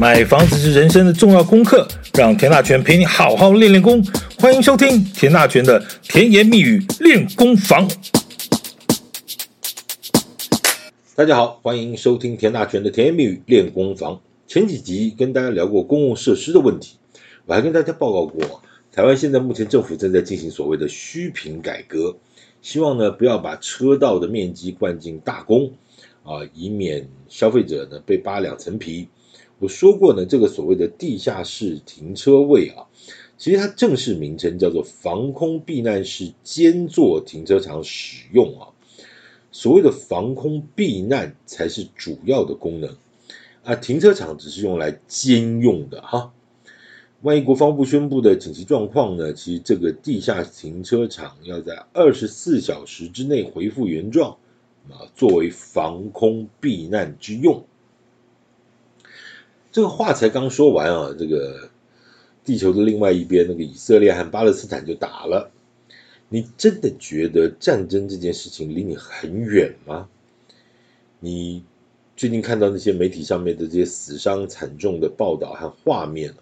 买房子是人生的重要功课，让田大权陪你好好练练功。欢迎收听田大权的甜言蜜语练功房。大家好，欢迎收听田大权的甜言蜜语练功房。前几集跟大家聊过公共设施的问题，我还跟大家报告过，台湾现在目前政府正在进行所谓的虚坪改革，希望呢不要把车道的面积灌进大公啊，以免消费者呢被扒两层皮。我说过呢，这个所谓的地下室停车位啊，其实它正式名称叫做防空避难室兼做停车场使用啊。所谓的防空避难才是主要的功能啊，停车场只是用来兼用的哈。万一国防部宣布的紧急状况呢，其实这个地下停车场要在二十四小时之内恢复原状啊，作为防空避难之用。这个话才刚说完啊，这个地球的另外一边，那个以色列和巴勒斯坦就打了。你真的觉得战争这件事情离你很远吗？你最近看到那些媒体上面的这些死伤惨重的报道和画面，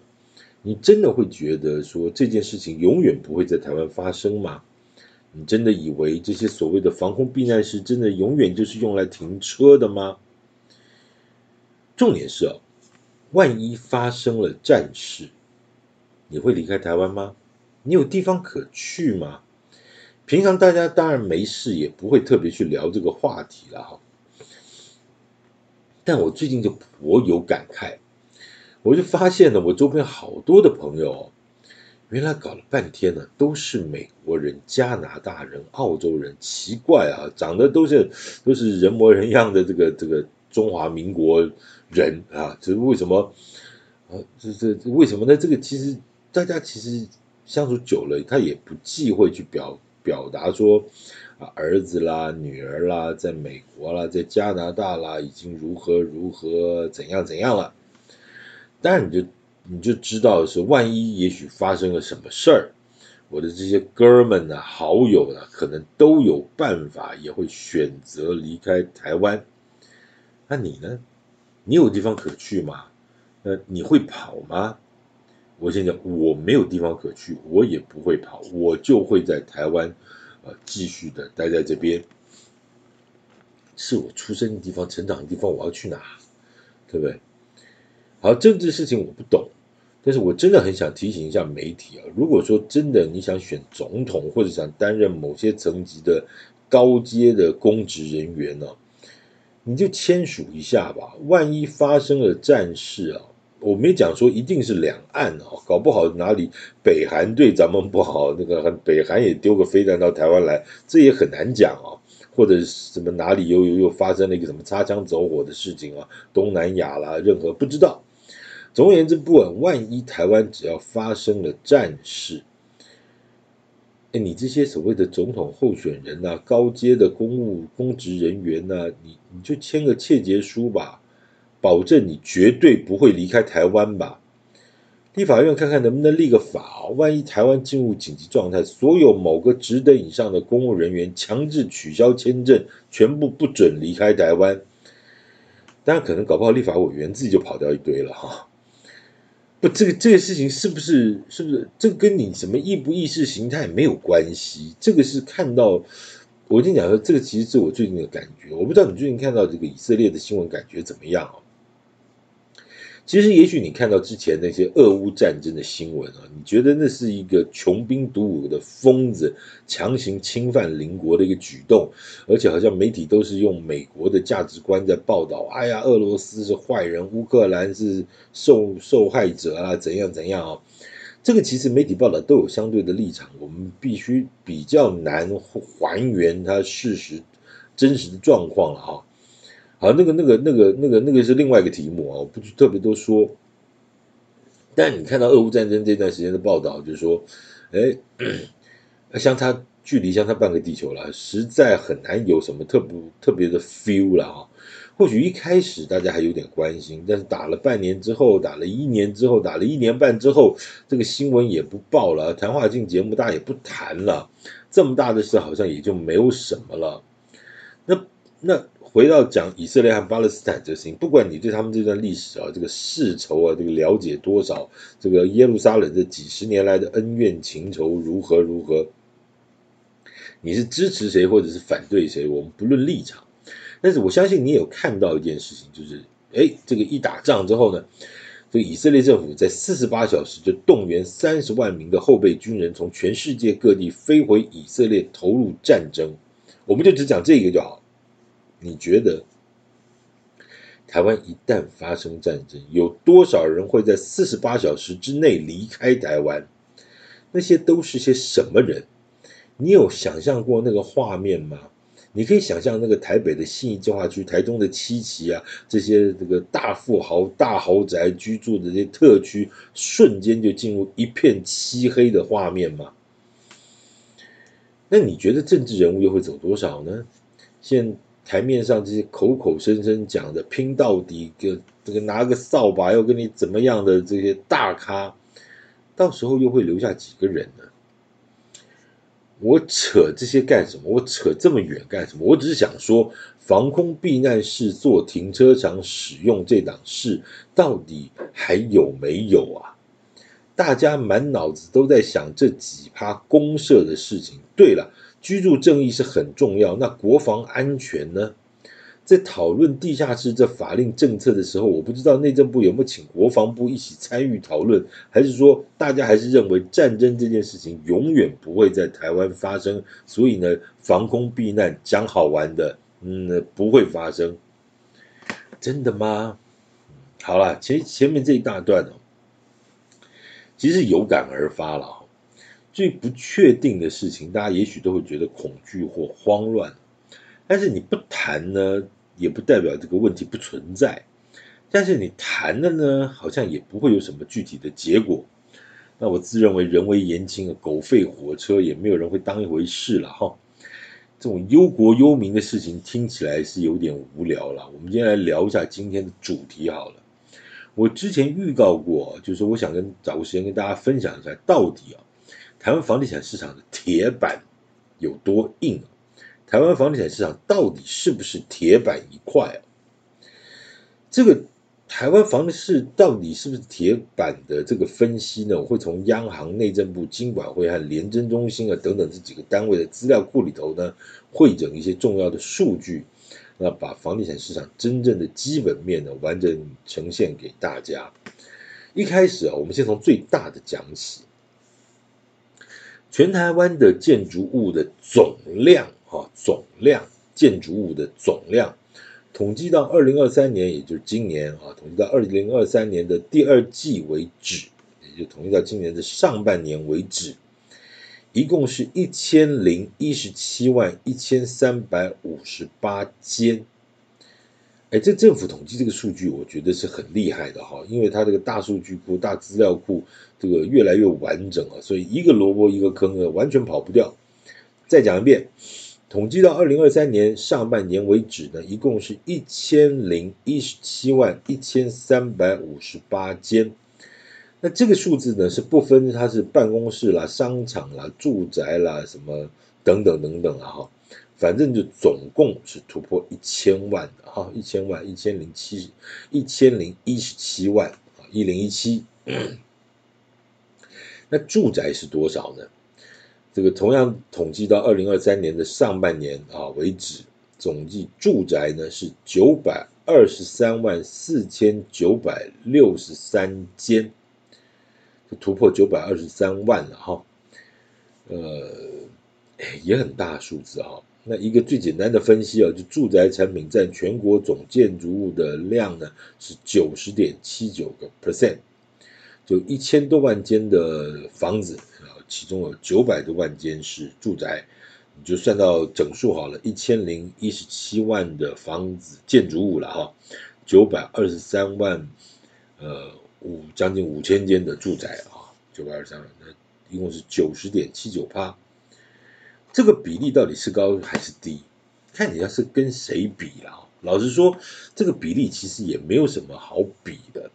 你真的会觉得说这件事情永远不会在台湾发生吗？你真的以为这些所谓的防空避难室真的永远就是用来停车的吗？重点是哦。万一发生了战事，你会离开台湾吗？你有地方可去吗？平常大家当然没事，也不会特别去聊这个话题了哈。但我最近就颇有感慨，我就发现了我周边好多的朋友，原来搞了半天呢，都是美国人、加拿大人、澳洲人，奇怪啊，长得都是都是人模人样的这个这个中华民国。人啊，这是为什么？啊，这这为什么呢？这个其实大家其实相处久了，他也不忌讳去表表达说啊，儿子啦、女儿啦，在美国啦，在加拿大啦，已经如何如何怎样怎样了。但，你就你就知道是，万一也许发生了什么事儿，我的这些哥们呢、好友呢，可能都有办法，也会选择离开台湾。那你呢？你有地方可去吗？呃，你会跑吗？我先讲，我没有地方可去，我也不会跑，我就会在台湾，呃，继续的待在这边。是我出生的地方，成长的地方，我要去哪？对不对？好，政治事情我不懂，但是我真的很想提醒一下媒体啊，如果说真的你想选总统，或者想担任某些层级的高阶的公职人员呢，你就签署一下吧，万一发生了战事啊，我没讲说一定是两岸啊，搞不好哪里北韩对咱们不好，那个北韩也丢个飞弹到台湾来，这也很难讲啊，或者什么哪里又又又发生了一个什么擦枪走火的事情啊，东南亚啦，任何不知道。总而言之，不管万一台湾只要发生了战事。你这些所谓的总统候选人呐、啊，高阶的公务公职人员呐、啊，你你就签个切结书吧，保证你绝对不会离开台湾吧。立法院看看能不能立个法，万一台湾进入紧急状态，所有某个职等以上的公务人员强制取消签证，全部不准离开台湾。当然，可能搞不好立法委员自己就跑掉一堆了哈。不，这个这个事情是不是是不是这跟你什么意不意识形态没有关系？这个是看到我跟你讲说，这个其实是我最近的感觉。我不知道你最近看到这个以色列的新闻感觉怎么样啊？其实，也许你看到之前那些俄乌战争的新闻啊，你觉得那是一个穷兵黩武的疯子强行侵犯邻国的一个举动，而且好像媒体都是用美国的价值观在报道。哎呀，俄罗斯是坏人，乌克兰是受受害者啊，怎样怎样啊？这个其实媒体报道都有相对的立场，我们必须比较难还原它事实真实的状况了哈。好，那个、那个、那个、那个、那个是另外一个题目啊，我不特别多说。但你看到俄乌战争这段时间的报道，就是说，哎，相差距离相差半个地球了，实在很难有什么特不特别的 feel 了啊。或许一开始大家还有点关心，但是打了半年之后，打了一年之后，打了一年半之后，这个新闻也不报了，谈话性节目大家也不谈了，这么大的事好像也就没有什么了。那那。回到讲以色列和巴勒斯坦这个事情，不管你对他们这段历史啊，这个世仇啊，这个了解多少，这个耶路撒冷这几十年来的恩怨情仇如何如何，你是支持谁或者是反对谁，我们不论立场。但是我相信你有看到一件事情，就是哎，这个一打仗之后呢，这个以色列政府在四十八小时就动员三十万名的后备军人从全世界各地飞回以色列投入战争。我们就只讲这个就好。你觉得台湾一旦发生战争，有多少人会在四十八小时之内离开台湾？那些都是些什么人？你有想象过那个画面吗？你可以想象那个台北的信义计划区、台中的七期啊，这些这个大富豪、大豪宅居住的这些特区，瞬间就进入一片漆黑的画面吗？那你觉得政治人物又会走多少呢？现台面上这些口口声声讲的拼到底，跟这个拿个扫把要跟你怎么样的这些大咖，到时候又会留下几个人呢？我扯这些干什么？我扯这么远干什么？我只是想说，防空避难室做停车场使用这档事，到底还有没有啊？大家满脑子都在想这几趴公社的事情。对了，居住正义是很重要，那国防安全呢？在讨论地下室这法令政策的时候，我不知道内政部有没有请国防部一起参与讨论，还是说大家还是认为战争这件事情永远不会在台湾发生，所以呢，防空避难讲好玩的，嗯，不会发生，真的吗？好了，前前面这一大段哦，其实有感而发了。最不确定的事情，大家也许都会觉得恐惧或慌乱，但是你不谈呢？也不代表这个问题不存在，但是你谈了呢，好像也不会有什么具体的结果。那我自认为人微言轻，狗吠火车也没有人会当一回事了哈。这种忧国忧民的事情听起来是有点无聊了。我们今天来聊一下今天的主题好了。我之前预告过，就是我想跟找个时间跟大家分享一下，到底啊，台湾房地产市场的铁板有多硬。台湾房地产市场到底是不是铁板一块啊？这个台湾房市到底是不是铁板的这个分析呢？我会从央行、内政部、金管会和联征中心啊等等这几个单位的资料库里头呢，汇整一些重要的数据，那把房地产市场真正的基本面呢完整呈现给大家。一开始啊，我们先从最大的讲起，全台湾的建筑物的总量。哈，总量建筑物的总量，统计到二零二三年，也就是今年啊，统计到二零二三年的第二季为止，也就统计到今年的上半年为止，一共是一千零一十七万一千三百五十八间。哎，这政府统计这个数据，我觉得是很厉害的哈，因为它这个大数据库、大资料库，这个越来越完整了，所以一个萝卜一个坑啊，完全跑不掉。再讲一遍。统计到二零二三年上半年为止呢，一共是一千零一十七万一千三百五十八间。那这个数字呢，是不分它是办公室啦、商场啦、住宅啦什么等等等等啊哈，反正就总共是突破一千万的哈，一千万一千零七一千零一十七万啊，一零一七。那住宅是多少呢？这个同样统计到二零二三年的上半年啊为止，总计住宅呢是九百二十三万四千九百六十三间，就突破九百二十三万了哈，呃，也很大数字哈。那一个最简单的分析啊，就住宅产品占全国总建筑物的量呢是九十点七九个 percent，就一千多万间的房子啊。其中有九百多万间是住宅，你就算到整数好了，一千零一十七万的房子建筑物了哈，九百二十三万，呃五将近五千间的住宅啊，九百二十三万，那一共是九十点七九趴，这个比例到底是高还是低？看你要是跟谁比了。老实说，这个比例其实也没有什么好比的。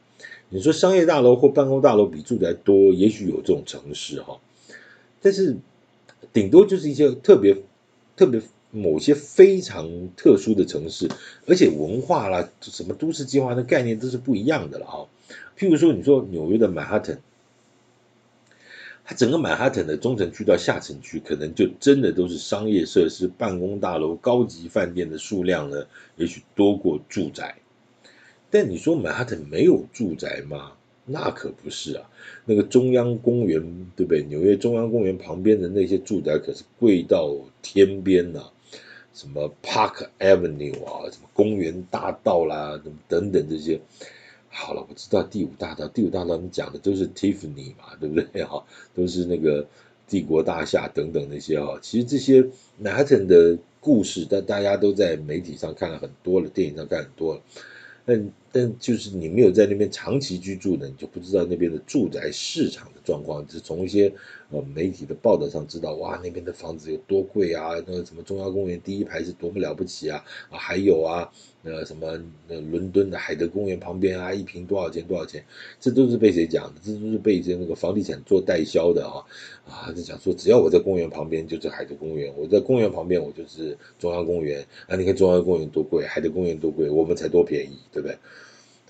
你说商业大楼或办公大楼比住宅多，也许有这种城市哈。但是，顶多就是一些特别特别某些非常特殊的城市，而且文化啦，什么都市计划的概念都是不一样的了啊。譬如说，你说纽约的曼哈顿，它整个曼哈顿的中城区到下城区，可能就真的都是商业设施、办公大楼、高级饭店的数量呢，也许多过住宅。但你说曼哈顿没有住宅吗？那可不是啊，那个中央公园，对不对？纽约中央公园旁边的那些住宅可是贵到天边呐、什么 Park Avenue 啊，什么公园大道啦，等等这些。好了，知道第五大道，第五大道你讲的都是蒂芙尼嘛，对不对？哈，都是那个帝国大厦等等那些哈。其实这些曼哈顿的故事，但大家都在媒体上看了很多了，电影上看很多了。但但就是你没有在那边长期居住呢，你就不知道那边的住宅市场的状况。就是从一些呃媒体的报道上知道，哇，那边的房子有多贵啊！那个什么中央公园第一排是多么了不起啊！啊，还有啊，呃什么那伦敦的海德公园旁边啊，一平多少钱多少钱？这都是被谁讲的？这都是被一些那个房地产做代销的啊！啊，就讲说只要我在公园旁边就是海德公园，我在公园旁边我就是中央公园啊！你看中央公园多贵，海德公园多贵，我们才多便宜，对不对？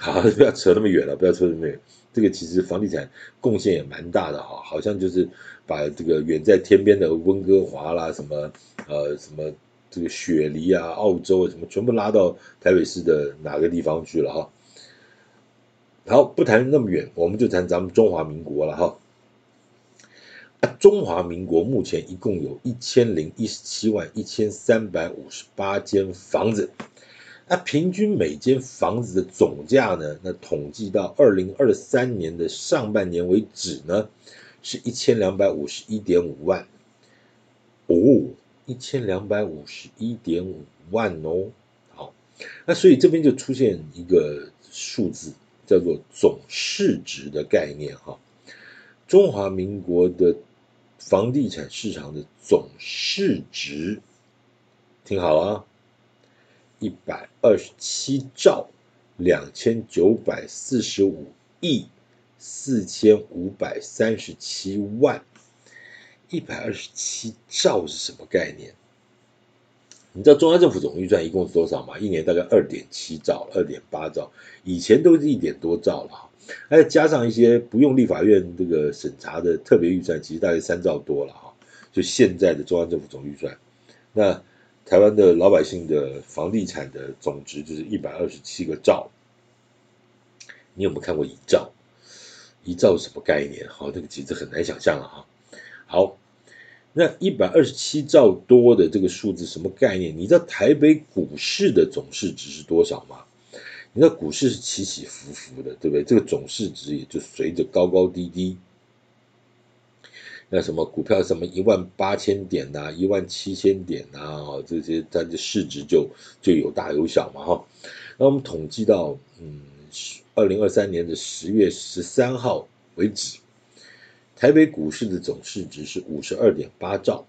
好，不要扯那么远了，不要扯那么远。这个其实房地产贡献也蛮大的哈，好像就是把这个远在天边的温哥华啦，什么呃什么这个雪梨啊、澳洲啊什么，全部拉到台北市的哪个地方去了哈。好，不谈那么远，我们就谈咱们中华民国了哈。中华民国目前一共有一千零一十七万一千三百五十八间房子。那平均每间房子的总价呢？那统计到二零二三年的上半年为止呢，是一千两百五十一点五万。哦，一千两百五十一点五万哦。好，那所以这边就出现一个数字，叫做总市值的概念哈。中华民国的房地产市场的总市值，听好啊。一百二十七兆两千九百四十五亿四千五百三十七万，一百二十七兆是什么概念？你知道中央政府总预算一共是多少吗？一年大概二点七兆，二点八兆，以前都是一点多兆了哈，加上一些不用立法院这个审查的特别预算，其实大概三兆多了哈。就现在的中央政府总预算，那。台湾的老百姓的房地产的总值就是一百二十七个兆，你有没有看过一兆？一兆是什么概念？好，这个其实很难想象了哈。好，那一百二十七兆多的这个数字什么概念？你知道台北股市的总市值是多少吗？你知道股市是起起伏伏的，对不对？这个总市值也就随着高高低低。那什么股票什么一万八千点呐、一万七千点呐、这些它的市值就就有大有小嘛哈。那我们统计到嗯，二零二三年的十月十三号为止，台北股市的总市值是五十二点八兆。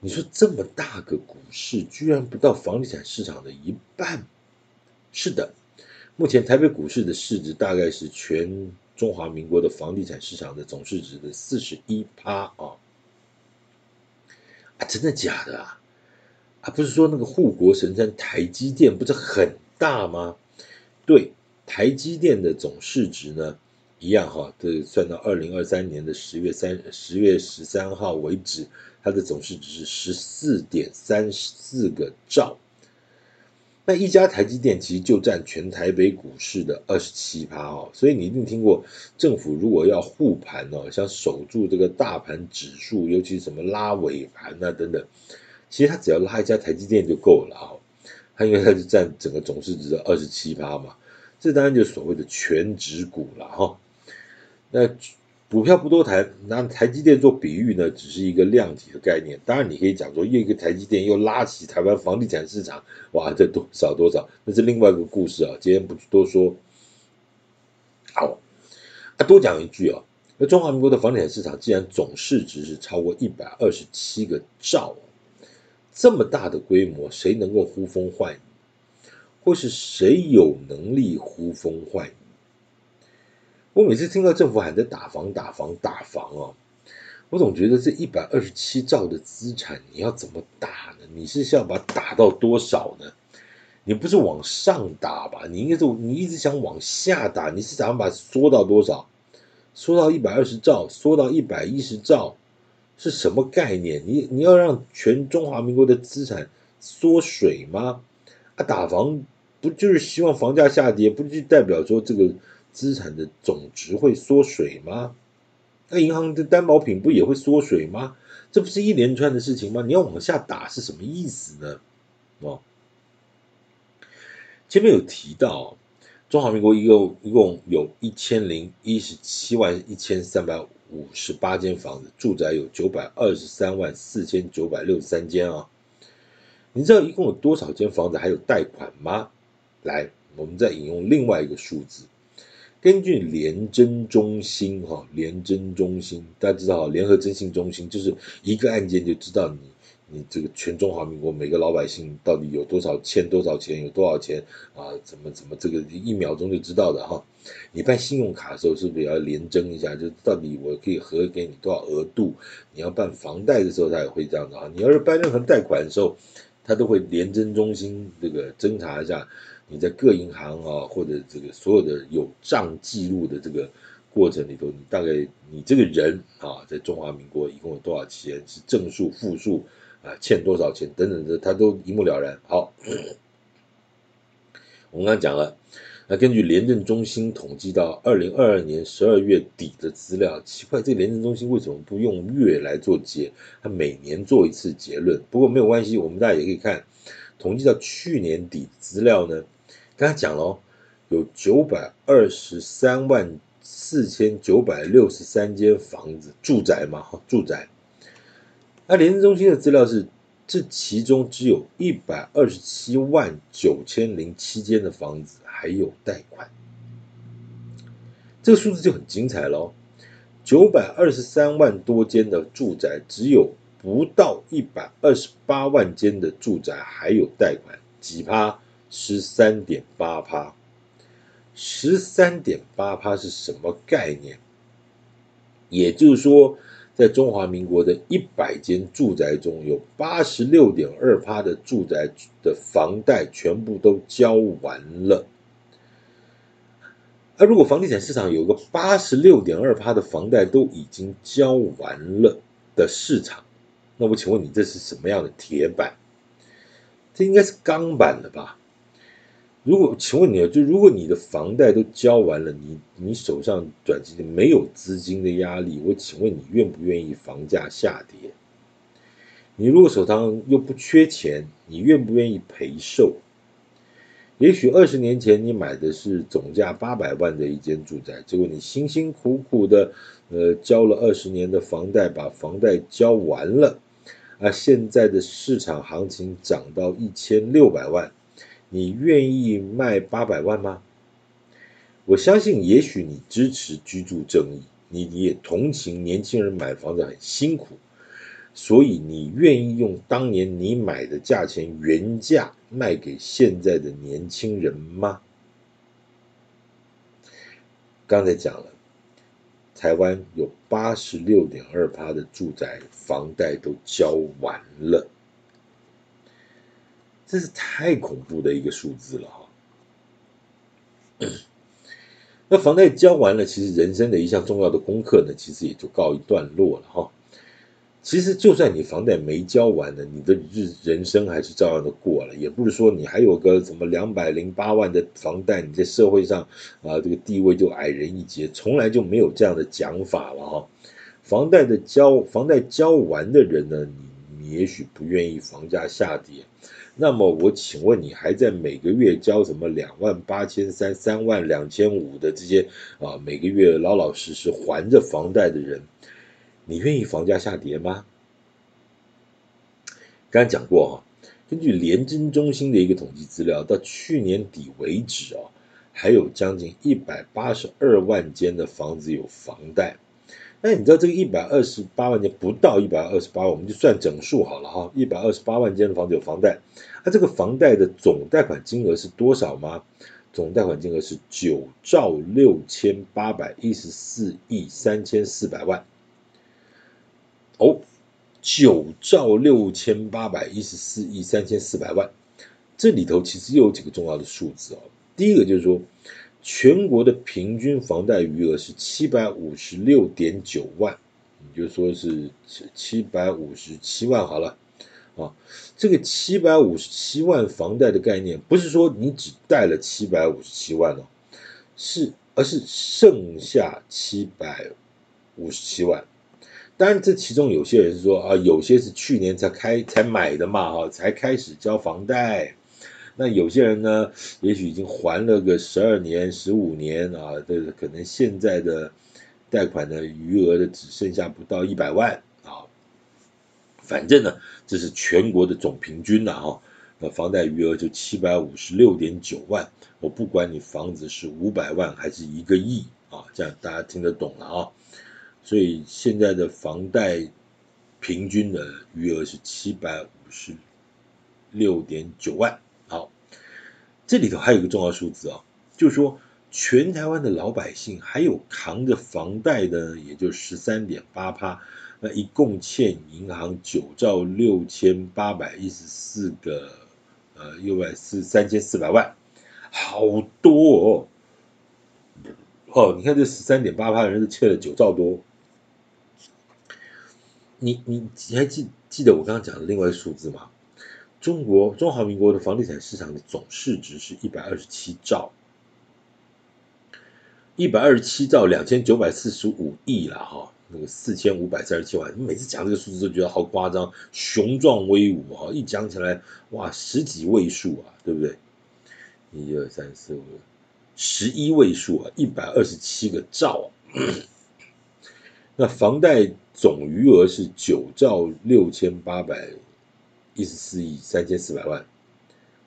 你说这么大个股市，居然不到房地产市场的一半？是的，目前台北股市的市值大概是全。中华民国的房地产市场的总市值的四十一趴啊，啊，真的假的啊？啊，不是说那个护国神山台积电不是很大吗？对，台积电的总市值呢，一样哈，这算到二零二三年的十月三十月十三号为止，它的总市值是十四点三四个兆。那一家台积电其实就占全台北股市的二十七趴哦，所以你一定听过政府如果要护盘哦，想守住这个大盘指数，尤其什么拉尾盘啊等等，其实它只要拉一家台积电就够了啊，它因为它是占整个总市值的二十七趴嘛，这当然就所谓的全值股了哈，那。股票不多谈，拿台积电做比喻呢，只是一个量体的概念。当然，你可以讲说又，一个台积电又拉起台湾房地产市场，哇，这多少多少，那是另外一个故事啊。今天不多说。好，啊，多讲一句啊，那中华民国的房地产市场既然总市值是超过一百二十七个兆，这么大的规模，谁能够呼风唤雨？或是谁有能力呼风唤雨？我每次听到政府喊着打房、打房、打房哦，我总觉得这一百二十七兆的资产，你要怎么打呢？你是要把它打到多少呢？你不是往上打吧？你应该是你一直想往下打，你是想把它缩到多少？缩到一百二十兆，缩到一百一十兆，是什么概念？你你要让全中华民国的资产缩水吗？啊，打房不就是希望房价下跌，不就代表说这个资产的总值会缩水吗？那银行的担保品不也会缩水吗？这不是一连串的事情吗？你要往下打是什么意思呢？哦，前面有提到，中华民国一共一共有一千零一十七万一千三百五十八间房子，住宅有九百二十三万四千九百六十三间啊。你知道一共有多少间房子还有贷款吗？来，我们再引用另外一个数字。根据联征中心哈，联征中心大家知道，联合征信中心就是一个案件就知道你你这个全中华民国每个老百姓到底有多少欠多少钱，有多少钱啊？怎么怎么这个一秒钟就知道的哈？你办信用卡的时候是不是也要联征一下？就到底我可以核给你多少额度？你要办房贷的时候，他也会这样的哈。你要是办任何贷款的时候，他都会联征中心这个侦查一下。你在各银行啊，或者这个所有的有账记录的这个过程里头，你大概你这个人啊，在中华民国一共有多少钱，是正数、负数啊，欠多少钱等等的，他都一目了然。好，我们刚刚讲了，那根据廉政中心统计到二零二二年十二月底的资料，奇怪，这个联征中心为什么不用月来做结？他每年做一次结论。不过没有关系，我们大家也可以看统计到去年底资料呢。刚才讲了，有九百二十三万四千九百六十三间房子，住宅嘛，哈，住宅。那联征中心的资料是，这其中只有一百二十七万九千零七间的房子还有贷款，这个数字就很精彩喽。九百二十三万多间的住宅，只有不到一百二十八万间的住宅还有贷款，几趴？十三点八趴，十三点八趴是什么概念？也就是说，在中华民国的一百间住宅中，有八十六点二趴的住宅的房贷全部都交完了。而如果房地产市场有个八十六点二趴的房贷都已经交完了的市场，那我请问你，这是什么样的铁板？这应该是钢板的吧？如果请问你啊，就如果你的房贷都交完了，你你手上短期内没有资金的压力，我请问你愿不愿意房价下跌？你如果手上又不缺钱，你愿不愿意赔售？也许二十年前你买的是总价八百万的一间住宅，结果你辛辛苦苦的呃交了二十年的房贷，把房贷交完了，啊，现在的市场行情涨到一千六百万。你愿意卖八百万吗？我相信，也许你支持居住正义，你也同情年轻人买房子很辛苦，所以你愿意用当年你买的价钱原价卖给现在的年轻人吗？刚才讲了，台湾有八十六点二趴的住宅房贷都交完了。这是太恐怖的一个数字了哈！那房贷交完了，其实人生的一项重要的功课呢，其实也就告一段落了哈。其实就算你房贷没交完呢，你的日人生还是照样的过了，也不是说你还有个什么两百零八万的房贷，你在社会上啊这个地位就矮人一截，从来就没有这样的讲法了哈。房贷的交房贷交完的人呢，你你也许不愿意房价下跌。那么我请问你，还在每个月交什么两万八千三、三万两千五的这些啊，每个月老老实实还着房贷的人，你愿意房价下跌吗？刚才讲过哈，根据联征中心的一个统计资料，到去年底为止啊，还有将近一百八十二万间的房子有房贷。那你知道这个一百二十八万间不到一百二十八，我们就算整数好了哈，一百二十八万间的房子有房贷，那这个房贷的总贷款金额是多少吗？总贷款金额是九兆六千八百一十四亿三千四百万。哦，九兆六千八百一十四亿三千四百万。这里头其实又有几个重要的数字哦。第一个就是说，全国的平均房贷余额是七百五十六点九万，你就说是七百五十七万好了啊。这个七百五十七万房贷的概念，不是说你只贷了七百五十七万哦，是而是剩下七百五十七万。当然，这其中有些人是说啊，有些是去年才开才买的嘛哈，才开始交房贷。那有些人呢，也许已经还了个十二年、十五年啊，这个可能现在的贷款的余额的只剩下不到一百万啊。反正呢，这是全国的总平均的哈。那房贷余额就七百五十六点九万。我不管你房子是五百万还是一个亿啊，这样大家听得懂了啊。所以现在的房贷平均的余额是七百五十六点九万。这里头还有一个重要数字啊，就是说全台湾的老百姓还有扛着房贷的，也就十三点八趴，那一共欠银行九兆六千八百一十四个呃六百四三千四百万，好多哦！哦，你看这十三点八趴的人是欠了九兆多，你你你还记记得我刚刚讲的另外一个数字吗？中国中华民国的房地产市场的总市值是一百二十七兆，一百二十七兆两千九百四十五亿了哈，那个四千五百三十七万，你每次讲这个数字都觉得好夸张，雄壮威武哈，一讲起来哇，十几位数啊，对不对？一二三四五，十一位数啊，一百二十七个兆啊，那房贷总余额是九兆六千八百。一十四亿三千四百万，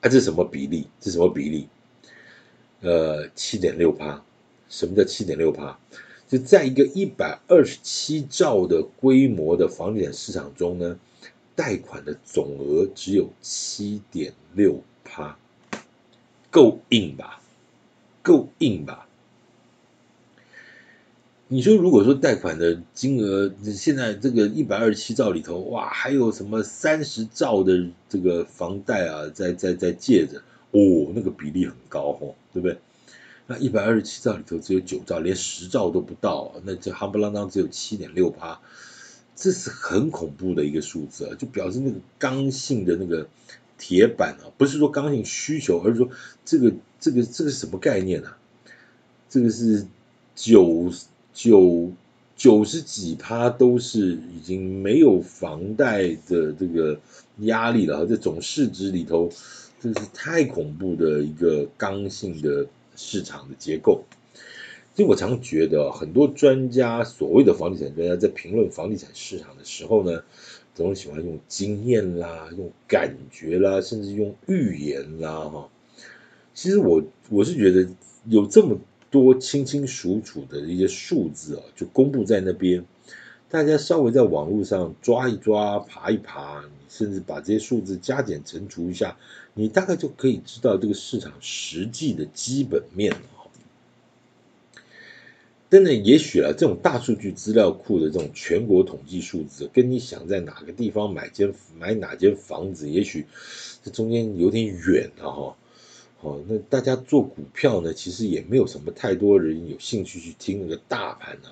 啊，这是什么比例？这是什么比例？呃，七点六趴。什么叫七点六趴？就在一个一百二十七兆的规模的房地产市场中呢，贷款的总额只有七点六趴，够硬吧？够硬吧？你说，如果说贷款的金额，现在这个一百二十七兆里头，哇，还有什么三十兆的这个房贷啊，在在在借着，哦，那个比例很高哦，对不对？那一百二十七兆里头只有九兆，连十兆都不到，那这夯不啷当只有七点六趴，这是很恐怖的一个数字啊，就表示那个刚性的那个铁板啊，不是说刚性需求，而是说这个这个这个是什么概念啊？这个是九。九九十几趴都是已经没有房贷的这个压力了，这总市值里头，这是太恐怖的一个刚性的市场的结构。所以我常觉得，很多专家，所谓的房地产专家，在评论房地产市场的时候呢，总喜欢用经验啦，用感觉啦，甚至用预言啦，哈。其实我我是觉得有这么。多清清楚楚的一些数字啊，就公布在那边，大家稍微在网络上抓一抓、爬一爬，甚至把这些数字加减乘除一下，你大概就可以知道这个市场实际的基本面了。真的，也许啊，这种大数据资料库的这种全国统计数字，跟你想在哪个地方买间买哪间房子，也许这中间有点远了哈。好，那大家做股票呢，其实也没有什么太多人有兴趣去听那个大盘呢。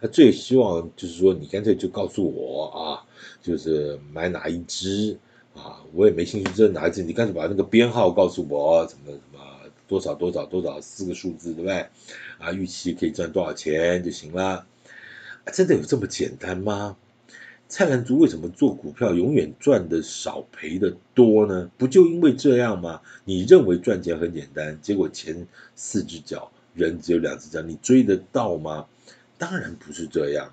啊，最希望就是说，你干脆就告诉我啊，就是买哪一支啊，我也没兴趣知道哪一支，你干脆把那个编号告诉我，什么什么多少多少多少四个数字，对不对？啊，预期可以赚多少钱就行了。真的有这么简单吗？蔡澜竹为什么做股票永远赚的少赔的多呢？不就因为这样吗？你认为赚钱很简单，结果前四只脚人只有两只脚，你追得到吗？当然不是这样。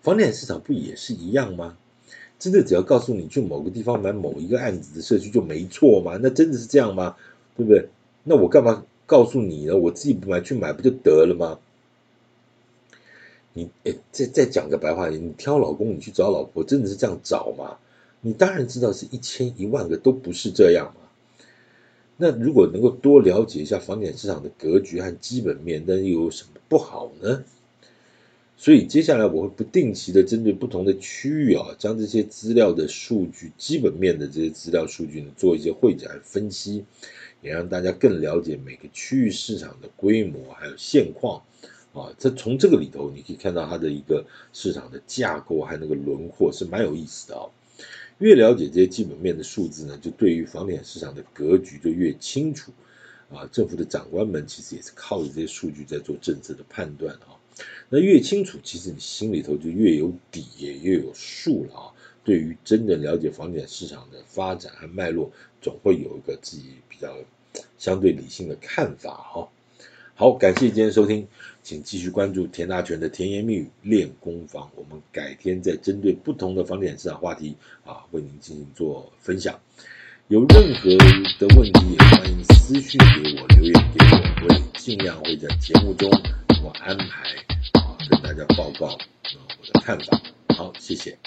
房地产市场不也是一样吗？真的只要告诉你去某个地方买某一个案子的社区就没错吗？那真的是这样吗？对不对？那我干嘛告诉你呢？我自己不买去买不就得了吗？你诶，再再讲个白话，你挑老公，你去找老婆，真的是这样找吗？你当然知道是一千一万个都不是这样嘛。那如果能够多了解一下房地产市场的格局和基本面，那又有什么不好呢？所以接下来我会不定期的针对不同的区域啊，将这些资料的数据基本面的这些资料数据呢，做一些汇总分析，也让大家更了解每个区域市场的规模还有现况啊。这从这个里头你可以看到它的一个市场的架构还有那个轮廓是蛮有意思的啊。越了解这些基本面的数字呢，就对于房地产市场的格局就越清楚啊。政府的长官们其实也是靠着这些数据在做政策的判断啊。那越清楚，其实你心里头就越有底，也越有数了啊。对于真正了解房地产市场的发展和脉络，总会有一个自己比较相对理性的看法哈。好，感谢今天收听，请继续关注田大权的甜言蜜语练功房。我们改天再针对不同的房地产市场话题啊，为您进行做分享。有任何的问题，也欢迎私讯给我，留言给我，我也尽量会在节目中我安排啊，跟大家报告啊我的看法。好，谢谢。